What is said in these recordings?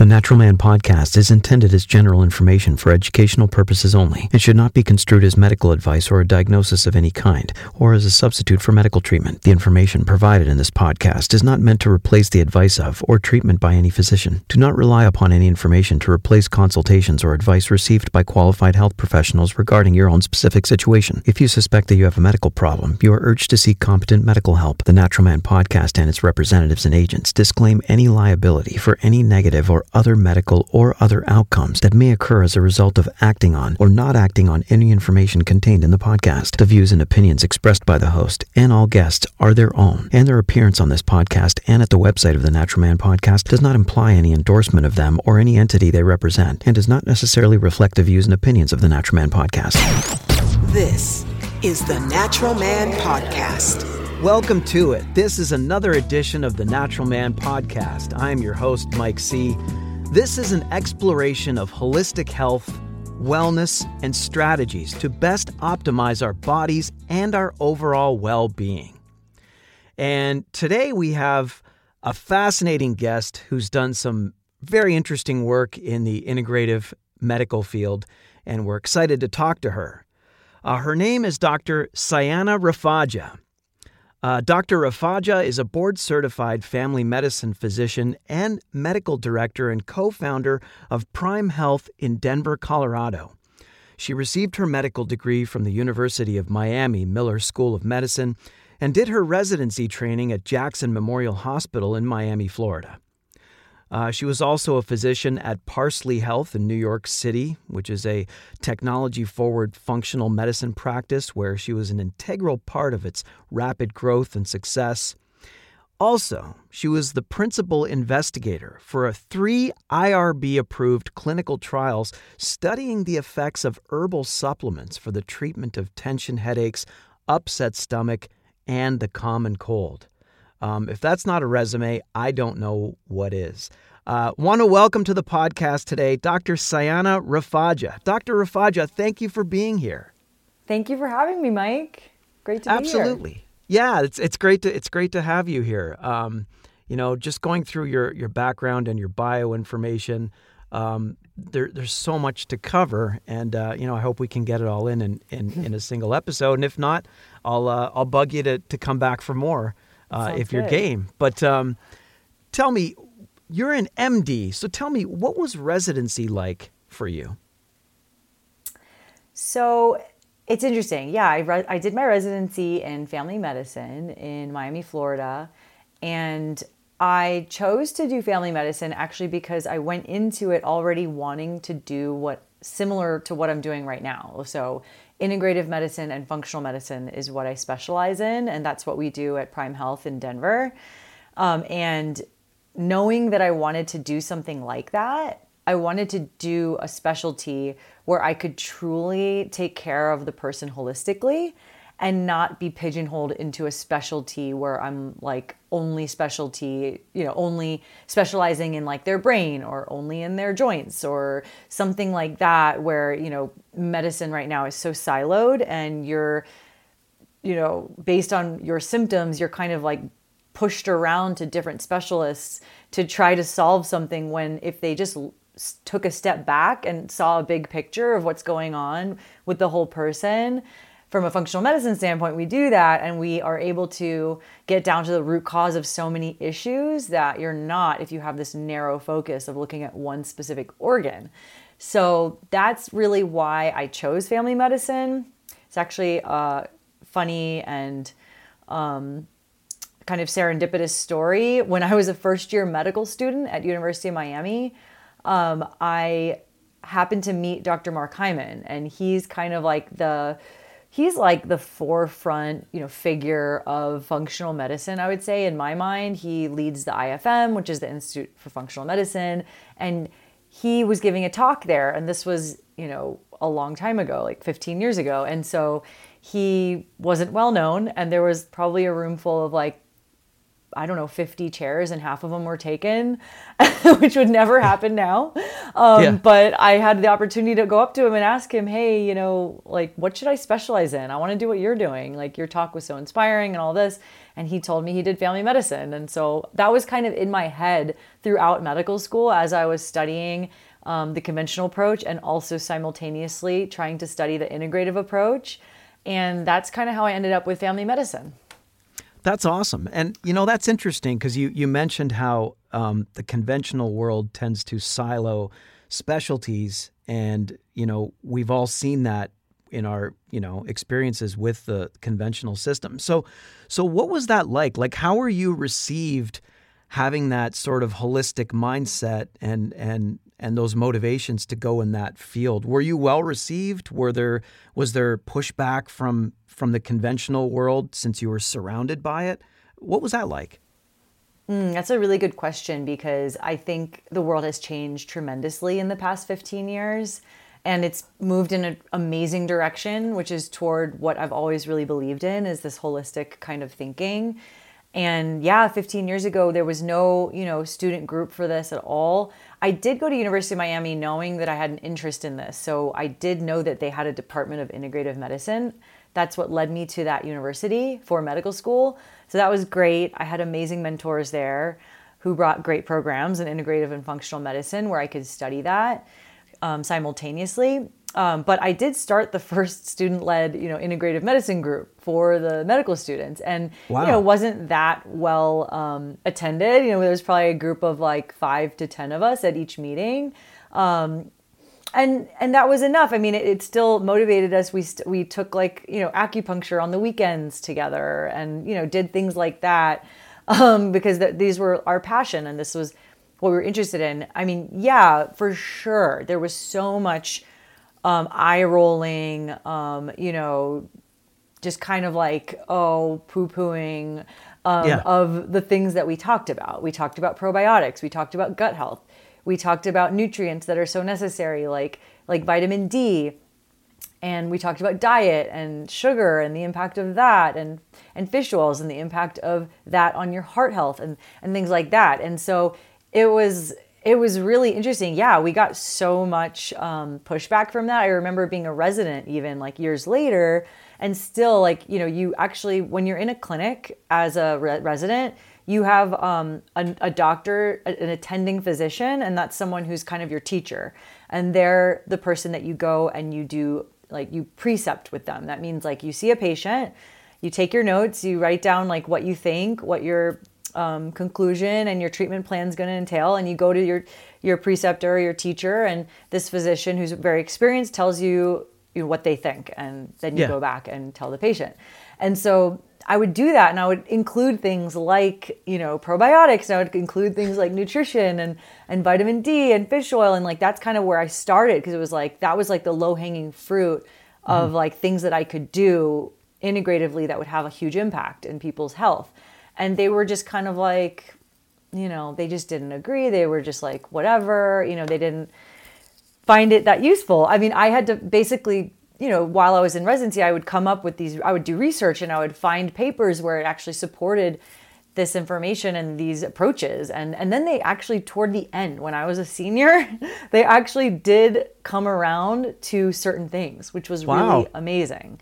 The Natural Man podcast is intended as general information for educational purposes only and should not be construed as medical advice or a diagnosis of any kind or as a substitute for medical treatment. The information provided in this podcast is not meant to replace the advice of or treatment by any physician. Do not rely upon any information to replace consultations or advice received by qualified health professionals regarding your own specific situation. If you suspect that you have a medical problem, you are urged to seek competent medical help. The Natural Man podcast and its representatives and agents disclaim any liability for any negative or other medical or other outcomes that may occur as a result of acting on or not acting on any information contained in the podcast. The views and opinions expressed by the host and all guests are their own, and their appearance on this podcast and at the website of the Natural Man podcast does not imply any endorsement of them or any entity they represent and does not necessarily reflect the views and opinions of the Natural Man podcast. This is the Natural Man Podcast. Welcome to it. This is another edition of the Natural Man Podcast. I am your host, Mike C. This is an exploration of holistic health, wellness, and strategies to best optimize our bodies and our overall well being. And today we have a fascinating guest who's done some very interesting work in the integrative medical field, and we're excited to talk to her. Uh, her name is Dr. Soyona Rafatjah. Uh, Dr. Rafatjah is a board certified family medicine physician and medical director and co founder of Prime Health in Denver, Colorado. She received her medical degree from the University of Miami Miller School of Medicine and did her residency training at Jackson Memorial Hospital in Miami, Florida. Uh, she was also a physician at Parsley Health in New York City, which is a technology forward functional medicine practice where she was an integral part of its rapid growth and success. Also, she was the principal investigator for a three IRB approved clinical trials studying the effects of herbal supplements for the treatment of tension headaches, upset stomach, and the common cold. Um, if that's not a resume, I don't know what is. Uh, Want to welcome to the podcast today Dr. Soyona Rafatjah. Dr. Rafatjah, thank you for being here. Thank you for having me, Mike. Great to be Absolutely. here. Absolutely. Yeah, it's it's great to it's great to have you here. Um, you know, just going through your your background and your bio information. Um, there, there's so much to cover, and uh, you know, I hope we can get it all in in, in, in a single episode. And if not, I'll uh, I'll bug you to to come back for more uh, if you're game. But um, tell me, you're an MD, so tell me, what was residency like for you? So it's interesting. Yeah, I, re- I did my residency in family medicine in Miami, Florida, and I chose to do family medicine actually because I went into it already wanting to do what similar to what I'm doing right now. So integrative medicine and functional medicine is what I specialize in, and that's what we do at Prime Health in Denver. Um, and knowing that I wanted to do something like that, I wanted to do a specialty where I could truly take care of the person holistically and not be pigeonholed into a specialty where I'm like only specialty, you know, only specializing in like their brain or only in their joints or something like that where, you know, medicine right now is so siloed and you're you know, based on your symptoms, you're kind of like pushed around to different specialists to try to solve something when if they just took a step back and saw a big picture of what's going on with the whole person, from a functional medicine standpoint, we do that and we are able to get down to the root cause of so many issues that you're not if you have this narrow focus of looking at one specific organ. So that's really why I chose family medicine. It's actually a funny and um, kind of serendipitous story. When I was a first year medical student at University of Miami, um, I happened to meet Dr. Mark Hyman, and he's kind of like the he's like the forefront, you know, figure of functional medicine, I would say in my mind. He leads the IFM, which is the Institute for Functional Medicine, and he was giving a talk there and this was, you know, a long time ago, like 15 years ago. And so he wasn't well known and there was probably a room full of like I don't know, 50 chairs and half of them were taken, which would never happen now. Um, yeah. But I had the opportunity to go up to him and ask him, hey, you know, like, what should I specialize in? I want to do what you're doing. Like, your talk was so inspiring and all this. And he told me he did family medicine. And so that was kind of in my head throughout medical school as I was studying um, the conventional approach and also simultaneously trying to study the integrative approach. And that's kind of how I ended up with family medicine. That's awesome. And, you know, that's interesting because you, you mentioned how um, the conventional world tends to silo specialties. And, you know, we've all seen that in our, you know, experiences with the conventional system. So, so what was that like? Like, how were you received having that sort of holistic mindset and, and, and those motivations to go in that field? Were you well received? Were there, was there pushback from from the conventional world since you were surrounded by it? What was that like? Mm, that's a really good question because I think the world has changed tremendously in the past 15 years and it's moved in an amazing direction which is toward what I've always really believed in is this holistic kind of thinking. And yeah, 15 years ago there was no, you know, student group for this at all. I did go to University of Miami knowing that I had an interest in this. So I did know that they had a department of integrative medicine that's what led me to that university for medical school. So that was great. I had amazing mentors there who brought great programs in integrative and functional medicine where I could study that um, simultaneously. Um, but I did start the first student-led, you know, integrative medicine group for the medical students, and wow. you know, wasn't that well um, attended. You know, there was probably a group of like five to ten of us at each meeting, um, and and that was enough. I mean, it, it still motivated us. We st- we took like you know acupuncture on the weekends together, and you know did things like that um, because th- these were our passion, and this was what we were interested in. I mean, yeah, for sure, there was so much um, eye rolling, um, you know, just kind of like oh poo pooing. Um, yeah. Of the things that we talked about. We talked about probiotics, we talked about gut health, we talked about nutrients that are so necessary, like like vitamin D, and we talked about diet and sugar and the impact of that, and and fish oils and the impact of that on your heart health and and things like that. And so it was it was really interesting. Yeah, we got so much um, pushback from that. I remember being a resident even like years later, and still like you know you actually when you're in a clinic as a re- resident you have um, a, a, doctor, an attending physician, and that's someone who's kind of your teacher. And they're the person that you go and you do, like, you precept with them. That means, like, you see a patient, you take your notes, you write down, like, what you think, what your um, conclusion and your treatment plan is going to entail, and you go to your your preceptor, or your teacher, and this physician who's very experienced tells you, you know, what they think, and then you yeah. go back and tell the patient. And so I would do that and I would include things like, you know, probiotics and I would include things like nutrition and, and vitamin D and fish oil. And like, that's kind of where I started because it was like, that was like the low hanging fruit of mm-hmm. like things that I could do integratively that would have a huge impact in people's health. And they were just kind of like, you know, they just didn't agree. They were just like, whatever, you know, they didn't find it that useful. I mean, I had to basically you know, while I was in residency, I would come up with these, I would do research and I would find papers where it actually supported this information and these approaches. And, and then they actually, toward the end, when I was a senior, they actually did come around to certain things, which was wow. really amazing.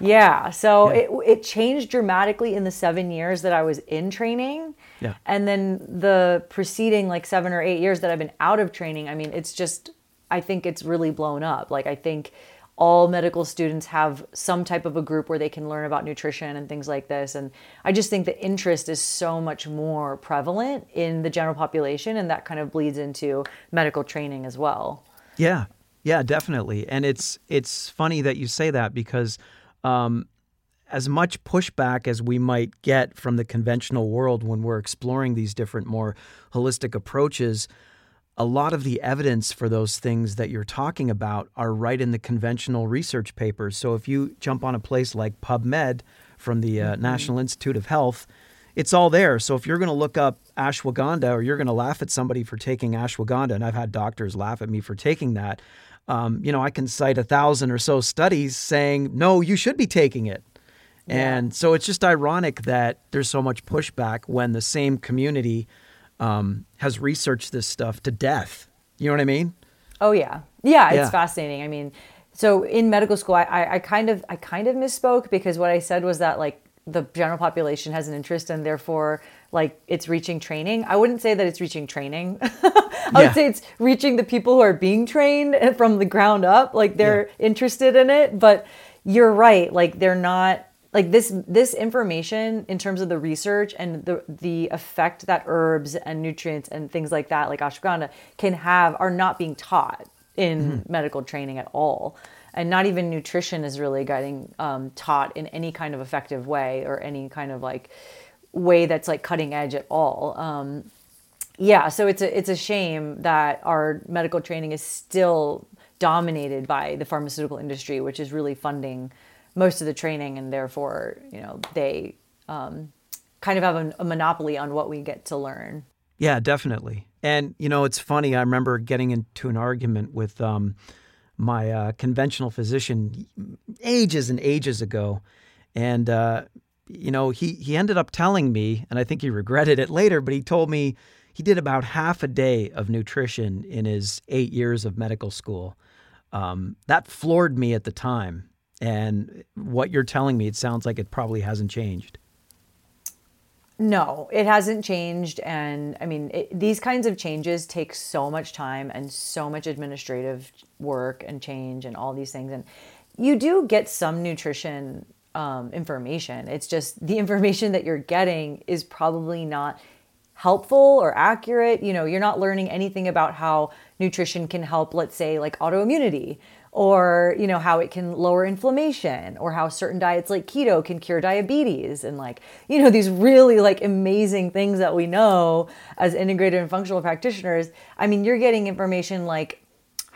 Yeah. So yeah. It, it changed dramatically in the seven years that I was in training. Yeah. And then the preceding like seven or eight years that I've been out of training, I mean, it's just, I think it's really blown up. Like, I think all medical students have some type of a group where they can learn about nutrition and things like this. And I just think the interest is so much more prevalent in the general population, and that kind of bleeds into medical training as well. Yeah, yeah, definitely. And it's it's funny that you say that because um, as much pushback as we might get from the conventional world when we're exploring these different, more holistic approaches a lot of the evidence for those things that you're talking about are right in the conventional research papers. So if you jump on a place like PubMed from the uh, mm-hmm. National Institute of Health, it's all there. So if you're going to look up ashwagandha or you're going to laugh at somebody for taking ashwagandha, and I've had doctors laugh at me for taking that, um, you know, I can cite a thousand or so studies saying, no, you should be taking it. Yeah. And so it's just ironic that there's so much pushback when the same community um, has researched this stuff to death. You know what I mean? Oh yeah, yeah. It's yeah. fascinating. I mean, so in medical school, I, I, I kind of I kind of misspoke because what I said was that like the general population has an interest and therefore like it's reaching training. I wouldn't say that it's reaching training. I yeah. would say it's reaching the people who are being trained from the ground up. Like they're yeah. interested in it, but you're right. Like they're not like this this information in terms of the research and the the effect that herbs and nutrients and things like that like ashwagandha can have are not being taught in mm-hmm. medical training at all and not even nutrition is really getting um, taught in any kind of effective way or any kind of like way that's like cutting edge at all um, yeah so it's a it's a shame that our medical training is still dominated by the pharmaceutical industry which is really funding most of the training, and therefore, you know, they um, kind of have a, a monopoly on what we get to learn. Yeah, definitely. And you know, it's funny. I remember getting into an argument with um, my uh, conventional physician ages and ages ago, and uh, you know, he he ended up telling me, and I think he regretted it later, but he told me he did about half a day of nutrition in his eight years of medical school. Um, that floored me at the time and what you're telling me, it sounds like it probably hasn't changed. No, it hasn't changed. And I mean, it, these kinds of changes take so much time and so much administrative work and change and all these things. And you do get some nutrition um, information. It's just the information that you're getting is probably not helpful or accurate. You know, you're not learning anything about how nutrition can help, let's say, like autoimmunity or you know how it can lower inflammation or how certain diets like keto can cure diabetes and like you know these really like amazing things that we know as integrated and functional practitioners i mean you're getting information like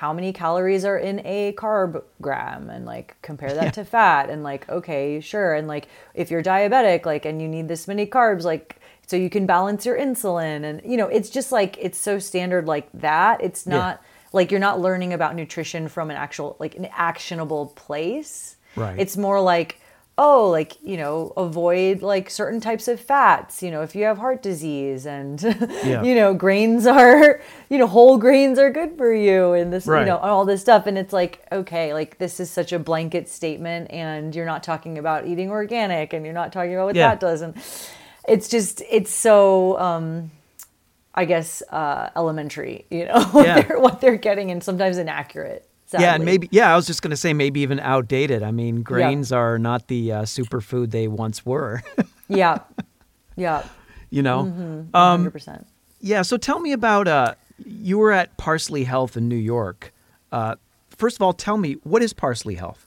how many calories are in a carb gram and like compare that yeah. to fat and like okay sure and like if you're diabetic like and you need this many carbs like so you can balance your insulin and you know it's just like it's so standard like that. It's not yeah like you're not learning about nutrition from an actual like an actionable place. Right. It's more like oh like you know avoid like certain types of fats you know if you have heart disease and yeah. you know grains are you know whole grains are good for you and this right. you know all this stuff and it's like okay like this is such a blanket statement and you're not talking about eating organic and you're not talking about what yeah. that does and it's just it's so um I guess, uh, elementary, you know, what, they're, what they're getting and sometimes inaccurate. Sadly. Yeah, and maybe yeah, I was just going to say maybe even outdated. I mean, grains yeah. are not the uh, superfood they once were. yeah, yeah. You know, mm-hmm. um, 100%. Yeah. So tell me about uh, you were at Parsley Health in New York. Uh, first of all, tell me what is Parsley Health.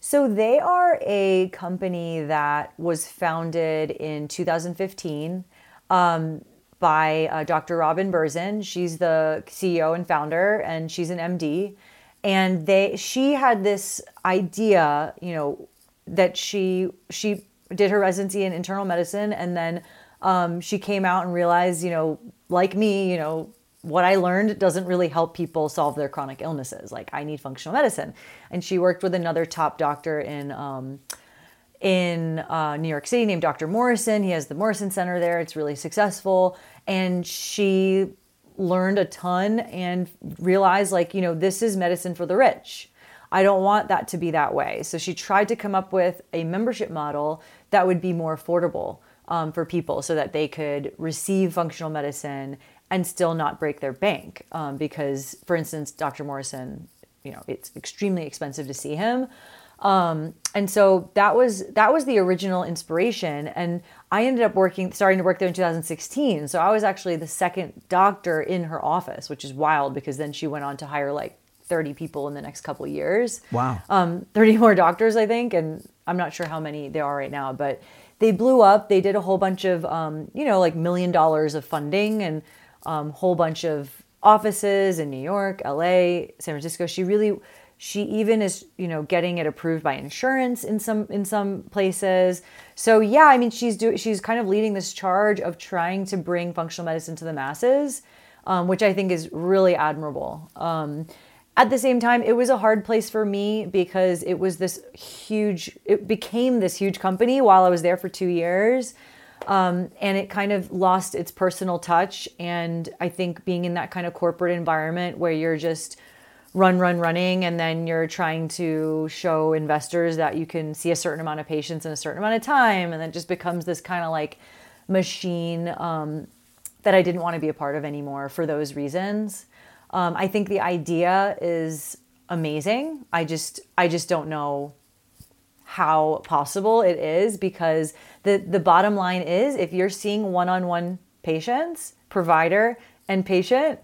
So they are a company that was founded in 2015. Um, by uh, Dr. Robin Berzin. She's the CEO and founder, and she's an MD. And they, she had this idea, you know, that she she did her residency in internal medicine, and then um, she came out and realized, you know, like me, you know, what I learned doesn't really help people solve their chronic illnesses. Like I need functional medicine, and she worked with another top doctor in. Um, in uh, New York City named Dr. Morrison. He has the Morrison Center there. It's really successful. And she learned a ton and realized, like, you know, this is medicine for the rich. I don't want that to be that way. So she tried to come up with a membership model that would be more affordable um, for people so that they could receive functional medicine and still not break their bank. Um, because, for instance, Dr. Morrison, you know, it's extremely expensive to see him. Um, and so that was that was the original inspiration. And I ended up working, starting to work there in 2016. So I was actually the second doctor in her office, which is wild because then she went on to hire like 30 people in the next couple years. Wow. Um, 30 more doctors, I think, and I'm not sure how many there are right now, but they blew up. They did a whole bunch of, um, you know, like million dollars of funding and a um, whole bunch of offices in New York, LA, San Francisco. She really she even is, you know, getting it approved by insurance in some in some places. So yeah, I mean, she's doing she's kind of leading this charge of trying to bring functional medicine to the masses, um, which I think is really admirable. Um, at the same time, it was a hard place for me because it was this huge. It became this huge company while I was there for two years. Um, and it kind of lost its personal touch. And I think being in that kind of corporate environment where you're just run, run, running, and then you're trying to show investors that you can see a certain amount of patients in a certain amount of time, and then it just becomes this kind of like machine um, that I didn't want to be a part of anymore for those reasons. Um, I think the idea is amazing. I just, I just don't know how possible it is because the the bottom line is if you're seeing one-on-one patients, provider and patient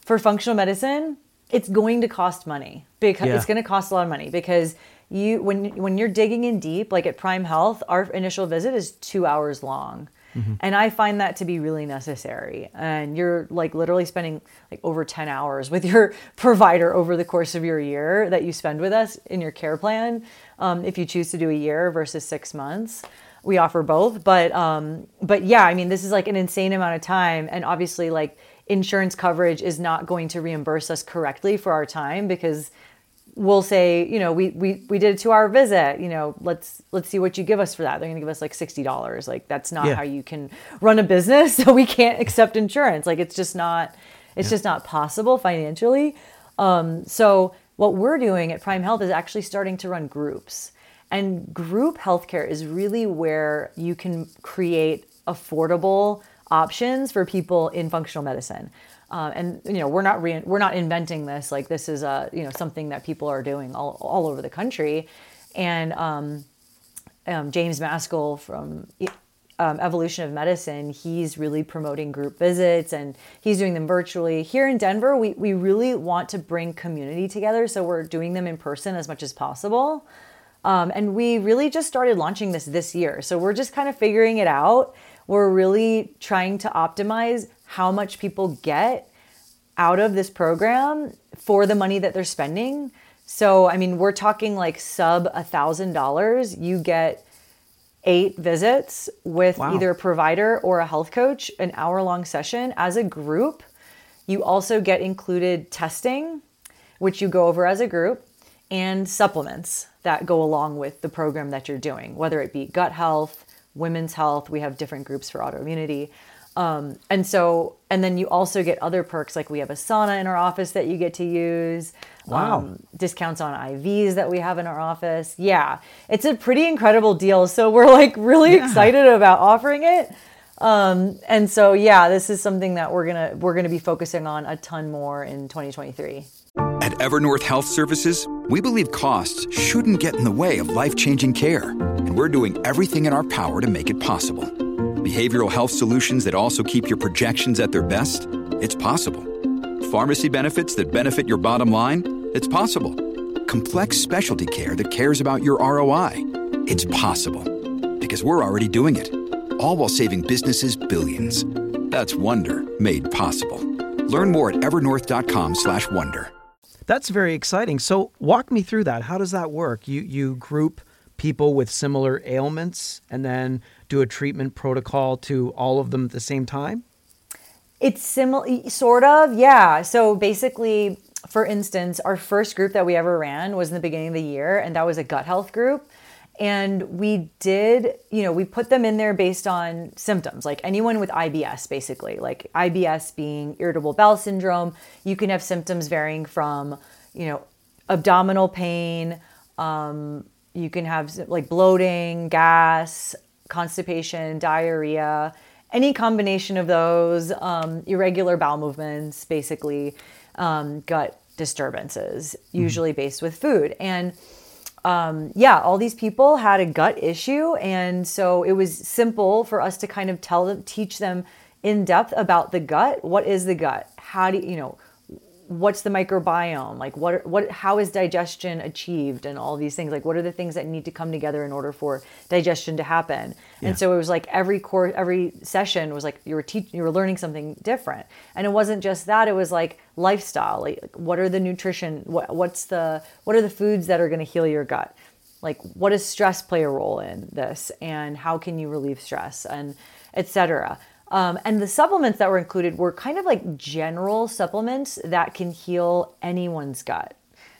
for functional medicine, it's going to cost money because yeah. it's going to cost a lot of money because you when when you're digging in deep like at prime health our initial visit is two hours long mm-hmm. and i find that to be really necessary and you're like literally spending like over 10 hours with your provider over the course of your year that you spend with us in your care plan um, if you choose to do a year versus six months we offer both but um, but yeah i mean this is like an insane amount of time and obviously like insurance coverage is not going to reimburse us correctly for our time because we'll say, you know, we we we did a two hour visit, you know, let's let's see what you give us for that. They're gonna give us like sixty dollars. Like that's not yeah. how you can run a business. So we can't accept insurance. Like it's just not it's yeah. just not possible financially. Um, so what we're doing at Prime Health is actually starting to run groups. And group healthcare is really where you can create affordable options for people in functional medicine. Uh, and you know we're not re- we're not inventing this like this is a you know something that people are doing all, all over the country. And um, um, James Maskell from um, Evolution of Medicine he's really promoting group visits and he's doing them virtually. Here in Denver we, we really want to bring community together so we're doing them in person as much as possible. Um, and we really just started launching this this year. So we're just kind of figuring it out we're really trying to optimize how much people get out of this program for the money that they're spending. So, I mean, we're talking like sub a thousand dollars. You get eight visits with wow. either a provider or a health coach, an hour long session as a group. You also get included testing, which you go over as a group, and supplements that go along with the program that you're doing, whether it be gut health, women's health. We have different groups for autoimmunity. Um, and so, and then you also get other perks like we have a sauna in our office that you get to use. Wow. Um, discounts on IVs that we have in our office. Yeah, it's a pretty incredible deal. So we're like really yeah. excited about offering it. Um, and so, yeah, this is something that we're gonna we're gonna be focusing on a ton more in 2023. At Evernorth Health Services, we believe costs shouldn't get in the way of life changing care, and we're doing everything in our power to make it possible behavioral health solutions that also keep your projections at their best? It's possible. Pharmacy benefits that benefit your bottom line? It's possible. Complex specialty care that cares about your ROI? It's possible. Because we're already doing it. All while saving businesses billions. That's Wonder made possible. Learn more at evernorth.com/wonder. That's very exciting. So walk me through that. How does that work? You you group people with similar ailments and then do a treatment protocol to all of them at the same time? It's similar, sort of, yeah. So basically, for instance, our first group that we ever ran was in the beginning of the year, and that was a gut health group. And we did, you know, we put them in there based on symptoms, like anyone with IBS, basically, like IBS being irritable bowel syndrome. You can have symptoms varying from, you know, abdominal pain, um, you can have like bloating, gas, constipation, diarrhea, any combination of those, um, irregular bowel movements, basically um, gut disturbances, mm-hmm. usually based with food. And um, yeah, all these people had a gut issue. And so it was simple for us to kind of tell them, teach them in depth about the gut. What is the gut? How do you, you know, what's the microbiome? Like what what how is digestion achieved and all these things? Like what are the things that need to come together in order for digestion to happen? Yeah. and so it was like every course every session was like you were teaching you were learning something different. And it wasn't just that it was like lifestyle like what are the nutrition what, what's the what are the foods that are going to heal your gut? Like what does stress play a role in this? And how can you relieve stress? And etc um, and the supplements that were included were kind of like general supplements that can heal anyone's gut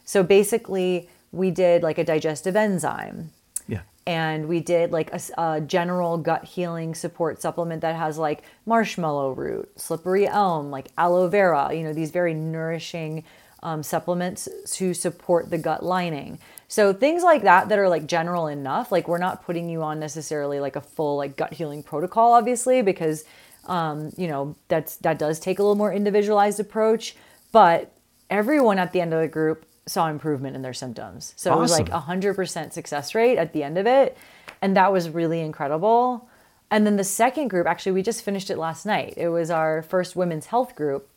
so basically we did like a digestive enzyme Yeah. and we did like a general gut healing support supplement that has like marshmallow root, slippery elm, like aloe vera, you know, these very nourishing um, supplements to support the gut lining. So things like that that are like general enough, like we're not putting you on necessarily like a full like gut healing protocol, obviously, because um, you know that's that does take a little more individualized approach, but everyone at the end of the group saw improvement in their symptoms. So it was like a 100% success rate at the end of it. And that was really incredible. And then the second group, actually, we just finished it last night. It was our first women's health group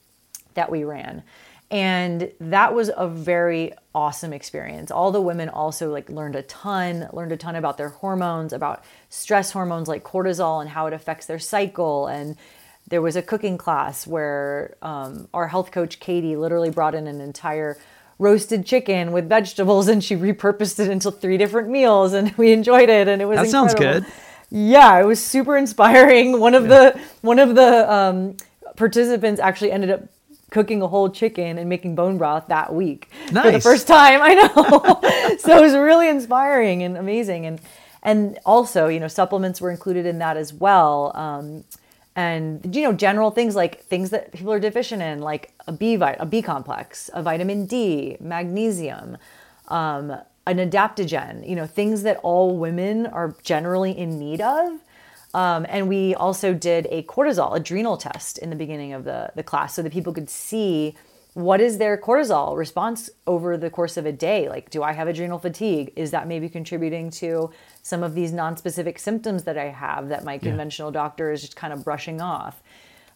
that we ran. And that was a very awesome experience. All the women also like learned a ton, learned a ton about their hormones, about stress hormones like cortisol and how it affects their cycle. And there was a cooking class where um, our health coach Katie literally brought in an entire roasted chicken with vegetables and she repurposed it into three different meals and we enjoyed it and it was That sounds good. Yeah, it was super inspiring. One of the one of the um, participants actually ended up cooking a whole chicken and making bone broth that week for the first time. I know. so it was really inspiring and amazing. And and also, you know, supplements were included in that as well. Um, and you know, general things like things that people are deficient in, like a B vit, a B complex, a vitamin D, magnesium, um, an adaptogen. You know, things that all women are generally in need of. Um, and we also did a cortisol adrenal test in the beginning of the, the class so that people could see what is their cortisol response over the course of a day. Like, do I have adrenal fatigue? Is that maybe contributing to some of these non-specific symptoms that I have that my conventional doctor is just kind of brushing off?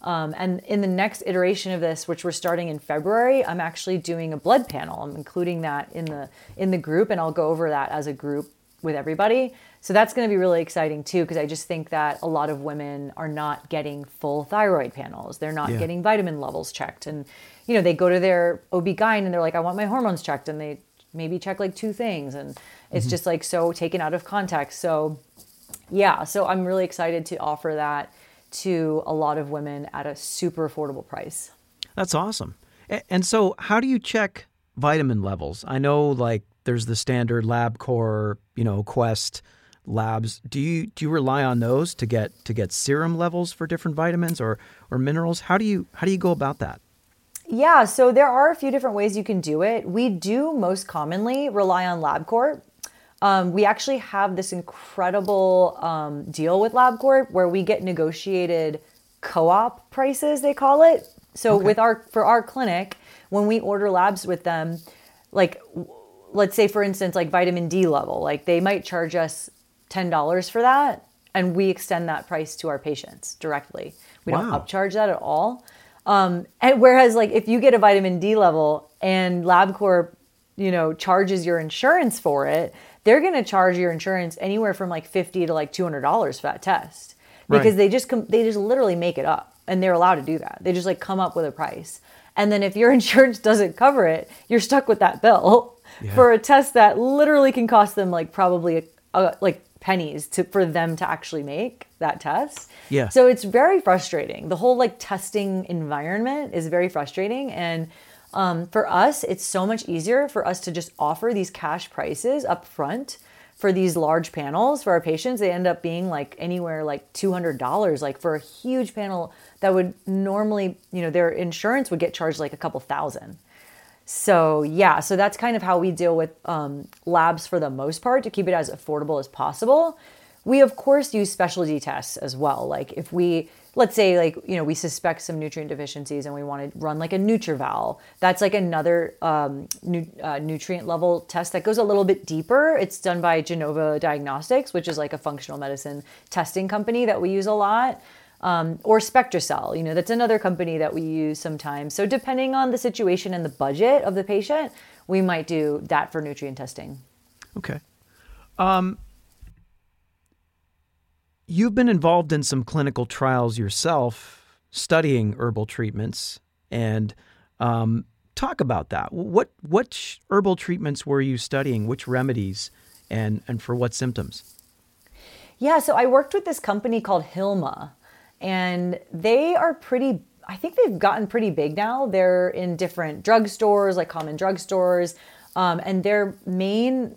Um, and in the next iteration of this, which we're starting in February, I'm actually doing a blood panel. I'm including that in the in the group, and I'll go over that as a group with everybody. So that's going to be really exciting too, because I just think that a lot of women are not getting full thyroid panels. They're not Yeah. getting vitamin levels checked, and you know they go to their OB/GYN and they're like, I want my hormones checked, and they maybe check like two things, and it's mm-hmm. just like so taken out of context. So yeah, so I'm really excited to offer that to a lot of women at a super affordable price. That's awesome. And so, how do you check vitamin levels? I know, like, there's the standard LabCorp, you know, Quest labs. Do you do you rely on those to get to get serum levels for different vitamins or or minerals? How do you how do you go about that? Yeah, so there are a few different ways you can do it. We do most commonly rely on LabCorp. Um, we actually have this incredible um, deal with LabCorp where we get negotiated co-op prices, they call it. So with our for our clinic, when we order labs with them, like let's say for instance, like vitamin D level, like they might charge us ten dollars for that, and we extend that price to our patients directly. We don't upcharge that at all. Um, and whereas like if you get a vitamin D level and LabCorp, you know, charges your insurance for it, they're going to charge your insurance anywhere from like 50 to like $200 for that test because Right. they just com- they just literally make it up and they're allowed to do that. They just like come up with a price. And then if your insurance doesn't cover it, you're stuck with that bill for a test that literally can cost them like probably a, a, like pennies to for them to actually make that test. Yeah. So it's very frustrating. The whole like testing environment is very frustrating. And um, for us, it's so much easier for us to just offer these cash prices up front for these large panels for our patients. They end up being like anywhere like $200, like for a huge panel that would normally, you know, their insurance would get charged like a couple thousand. So yeah, so that's kind of how we deal with um, labs for the most part to keep it as affordable as possible. We of course use specialty tests as well. Like if we, let's say like you know we suspect some nutrient deficiencies and we want to run like a NutrEval, that's like another um, nu- uh, nutrient level test that goes a little bit deeper. It's done by Genova Diagnostics, which is like a functional medicine testing company that we use a lot. Um, or SpectraCell, you know, that's another company that we use sometimes. So depending on the situation and the budget of the patient, we might do that for nutrient testing. Okay. Um, you've been involved in some clinical trials yourself, studying herbal treatments, and um, talk about that. What what herbal treatments were you studying? Which remedies, and and for what symptoms? Yeah, so I worked with this company called Hilma, and they are pretty. I think they've gotten pretty big now. They're in different drugstores, like common drugstores, um, and their main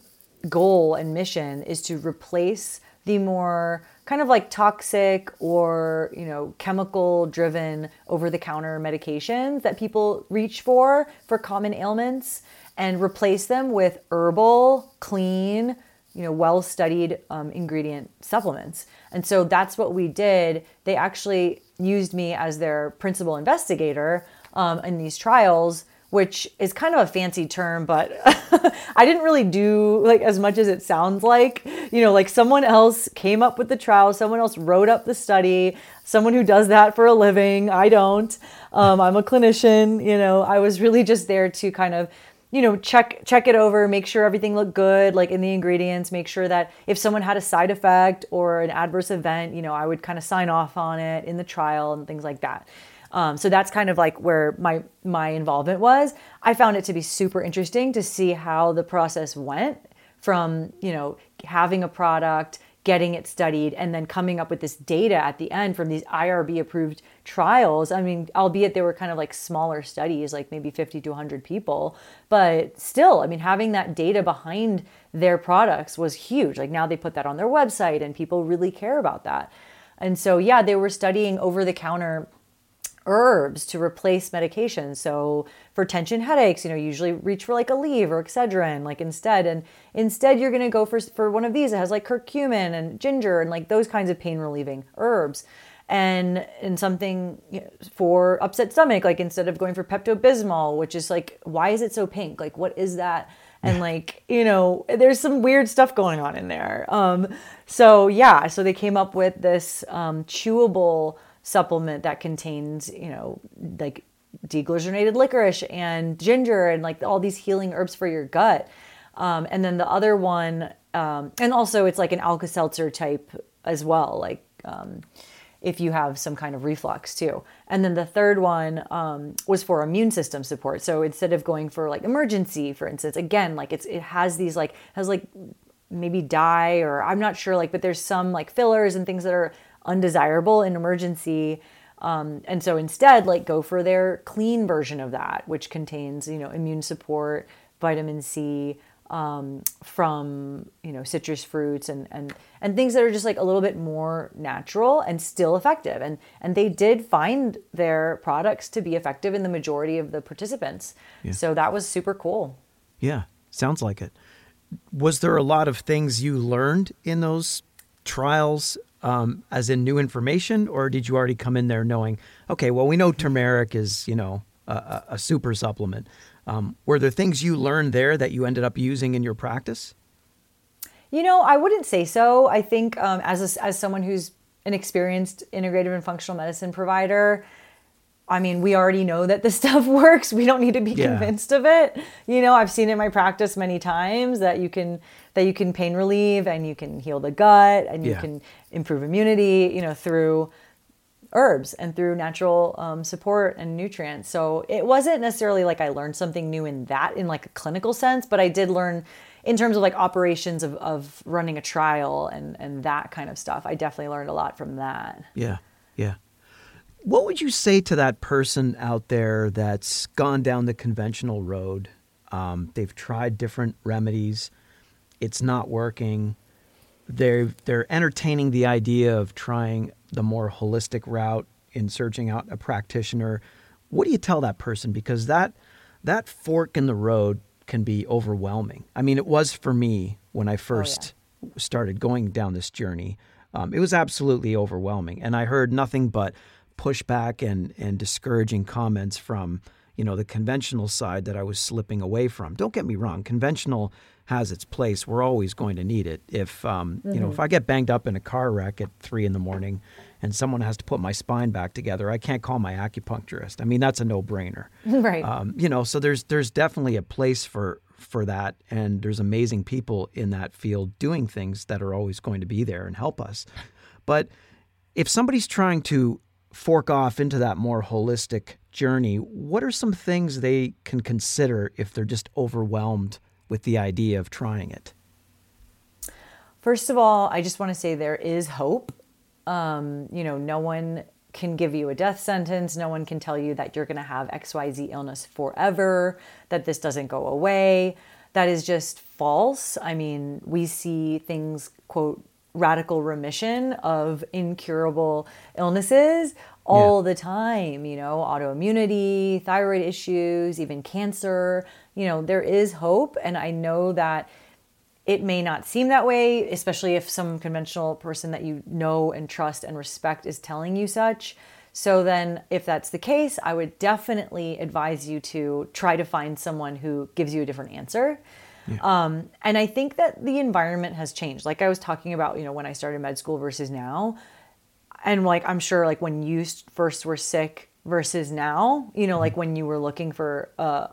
goal and mission is to replace the more kind of like toxic or you know chemical driven over the counter medications that people reach for for common ailments and replace them with herbal clean you know well studied um, ingredient supplements. And so that's what we did. They actually used me as their principal investigator um, in these trials which is kind of a fancy term but i didn't really do like as much as it sounds like. You know like someone else came up with the trial someone else wrote up the study someone who does that for a living. I don't. Um, i'm a clinician you know. I was really just there to kind of you know check check it over make sure everything looked good like in the ingredients make sure that if someone had a side effect or an adverse event you know i would kind of sign off on it in the trial and things like that. Um, so that's kind of like where my my involvement was. I found it to be super interesting to see how the process went from you know having a product getting it studied and then coming up with this data at the end from these IRB approved trials. I mean, albeit they were kind of like smaller studies, like maybe 50 to 100 people, but still, I mean, having that data behind their products was huge. Like now they put that on their website and people really care about that. And so, yeah, they were studying over the counter herbs to replace medication. So for tension headaches, you know, usually reach for like a Aleve or Excedrin, like instead. And instead, you're going to go for for one of these that has like curcumin and ginger and like those kinds of pain relieving herbs. And and something for upset stomach, like instead of going for Pepto Bismol, which is like, why is it so pink? Like, what is that? and like you know there's some weird stuff going on in there um so yeah so they came up with this um chewable supplement that contains, you know, like deglucinated licorice and ginger and like all these healing herbs for your gut. Um, and then the other one, um, and also it's like an Alka Seltzer type as well, like um, if you have some kind of reflux too. And then the third one um, was for immune system support. So instead of going for like Emergen-C, for instance, again, like it's it has these like has like maybe dye or I'm not sure like, but there's some like fillers and things that are undesirable in Emergen-C. Um, and so instead, like go for their clean version of that, which contains, you know, immune support, vitamin C, um, from you know citrus fruits and and and things that are just like a little bit more natural and still effective and and they did find their products to be effective in the majority of the participants yeah. so that was super cool yeah sounds like it was there a lot of things you learned in those trials um, as in new information, or did you already come in there knowing, okay, well, we know turmeric is, you know, a, a super supplement. Um, were there things you learned there that you ended up using in your practice? You know, I wouldn't say so. I think um, as a, as someone who's an experienced integrative and functional medicine provider, I mean, we already know that this stuff works. We don't need to be yeah. convinced of it. You know, I've seen it in my practice many times that you can that you can pain relieve and you can heal the gut and you yeah. can improve immunity, you know, through herbs and through natural um, support and nutrients. So it wasn't necessarily like I learned something new in that in like a clinical sense, but I did learn in terms of like operations of, of running a trial and, and that kind of stuff. I definitely learned a lot from that. Yeah. Yeah. What would you say to that person out there that's gone down the conventional road? Um, they've tried different remedies it's not working. They're they're entertaining the idea of trying the more holistic route in searching out a practitioner. What do you tell that person? Because that that fork in the road can be overwhelming. I mean, it was for me when I first oh, yeah. started going down this journey. Um, it was absolutely overwhelming, and I heard nothing but pushback and and discouraging comments from you know the conventional side that I was slipping away from. Don't get me wrong, conventional has its place. We're always going to need it. If um, mm-hmm. you know, if mm-hmm. I get banged up in a car wreck at three in the morning, and someone has to put my spine back together, I can't call my acupuncturist. I mean, that's a no-brainer. right. Um, you know, so there's there's definitely a place for for that, and there's amazing people in that field doing things that are always going to be there and help us. But if somebody's trying to fork off into that more holistic journey, what are some things they can consider if they're just overwhelmed with the idea of trying it? First of all, I just want to say there is hope. Um, you know, no one can give you a death sentence. No one can tell you that you're going to have XYZ illness forever, that this doesn't go away. That is just false. I mean, we see things, quote, radical remission of incurable illnesses all yeah. the time, you know, autoimmunity, thyroid issues, even cancer. You know, there is hope. And I know that it may not seem that way, especially if some conventional person that you know and trust and respect is telling you such. So, then if that's the case, I would definitely advise you to try to find someone who gives you a different answer. Yeah. Um, and I think that the environment has changed. Like I was talking about, you know, when I started med school versus now. And like, I'm sure, like, when you first were sick versus now, you know, mm-hmm. like when you were looking for a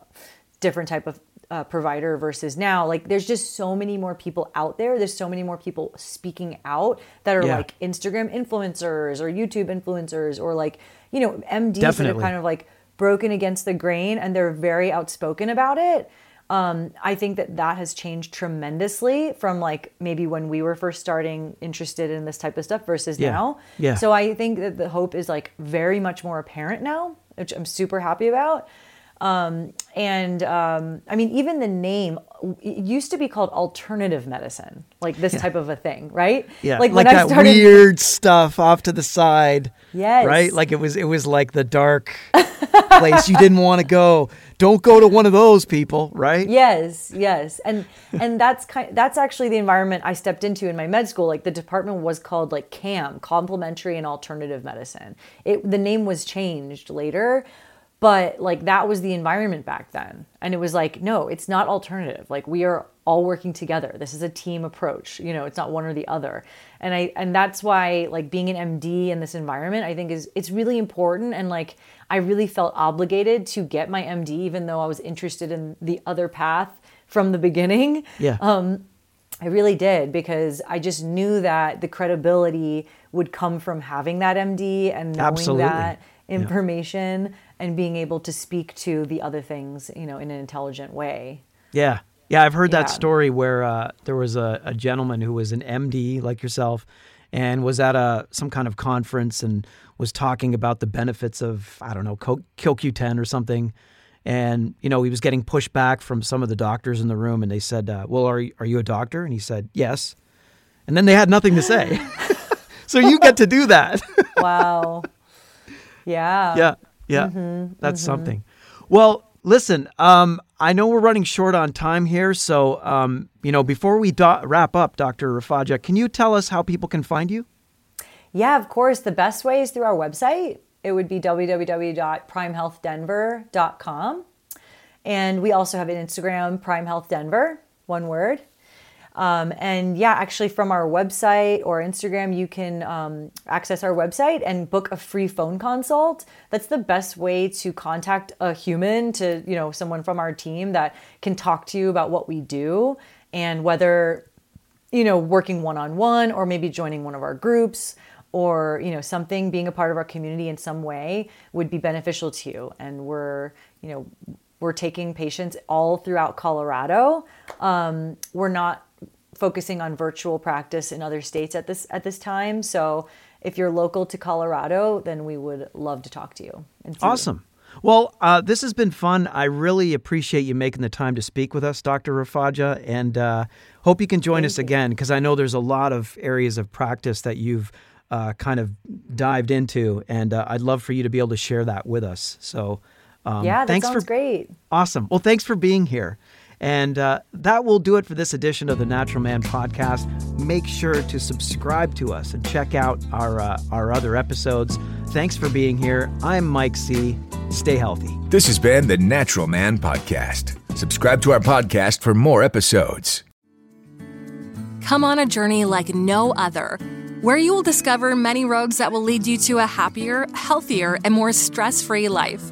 different type of uh, provider versus now like there's just so many more people out there there's so many more people speaking out that are yeah. like instagram influencers or youtube influencers or like you know mds Definitely. that are kind of like broken against the grain and they're very outspoken about it um, I think that that has changed tremendously from like maybe when we were first starting interested in this type of stuff versus yeah. now. Yeah. So I think that the hope is like very much more apparent now, which I'm super happy about. Um, and um, I mean, even the name used to be called alternative medicine, like this yeah. type of a thing, right? Yeah, like, like that started... weird stuff off to the side. Yes, right. Like it was, it was like the dark place you didn't want to go. Don't go to one of those people, right? Yes, yes, and and that's kind. That's actually the environment I stepped into in my med school. Like the department was called like CAM, Complementary and Alternative Medicine. It the name was changed later but like that was the environment back then and it was like no it's not alternative like we are all working together this is a team approach you know it's not one or the other and i and that's why like being an md in this environment i think is it's really important and like i really felt obligated to get my md even though i was interested in the other path from the beginning yeah um I really did because I just knew that the credibility would come from having that MD and knowing Absolutely. that information yeah. and being able to speak to the other things, you know, in an intelligent way. Yeah. Yeah, I've heard yeah. that story where uh, there was a, a, gentleman who was an MD like yourself and was at a some kind of conference and was talking about the benefits of I don't know CoQ10 or something. And you know he was getting pushback from some of the doctors in the room, and they said, uh, "Well, are you, are you a doctor?" And he said, "Yes." And then they had nothing to say. so you get to do that. wow. Yeah. Yeah. Yeah. Mm-hmm, That's mm-hmm. something. Well, listen, um, I know we're running short on time here. So, um, you know, before we do- wrap up, Dr. Rafatjah, can you tell us how people can find you? Yeah, of course. The best way is through our website. It would be www.primehealthdenver.com. And we also have an Instagram, Prime Health Denver, one word. Um, and yeah, actually, from our website or Instagram, you can um, access our website and book a free phone consult. That's the best way to contact a human, to you know, someone from our team that can talk to you about what we do and whether you know working one on one or maybe joining one of our groups or you know something being a part of our community in some way would be beneficial to you and we're you know we're taking patients all throughout colorado um, we're not focusing on virtual practice in other states at this at this time. So if you're local to Colorado, then we would love to talk to you. awesome. Well, uh, this has been fun. I really appreciate you making the time to speak with us, Dr. Rafatjah, and uh, hope you can join Thank us you. again because I know there's a lot of areas of practice that you've uh, kind of dived into, and uh, I'd love for you to be able to share that with us. So, um, yeah, that thanks sounds for, great. Awesome. Well, thanks for being here. And uh, that will do it for this edition of the Natural Man podcast. Make sure to subscribe to us and check out our, uh, our other episodes. Thanks for being here. I'm Mike C. Stay healthy. This has been the Natural Man podcast. Subscribe to our podcast for more episodes. Come on a journey like no other where you will discover many roads that will lead you to a happier, healthier, and more stress free life.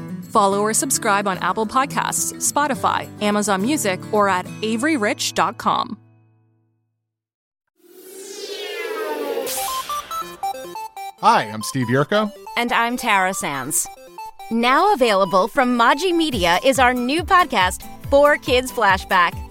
Follow or subscribe on Apple Podcasts, Spotify, Amazon Music, or at AveryRich.com. Hi, I'm Steve Yerko. And I'm Tara Sands. Now available from Maji Media is our new podcast, 4Kids Flashback.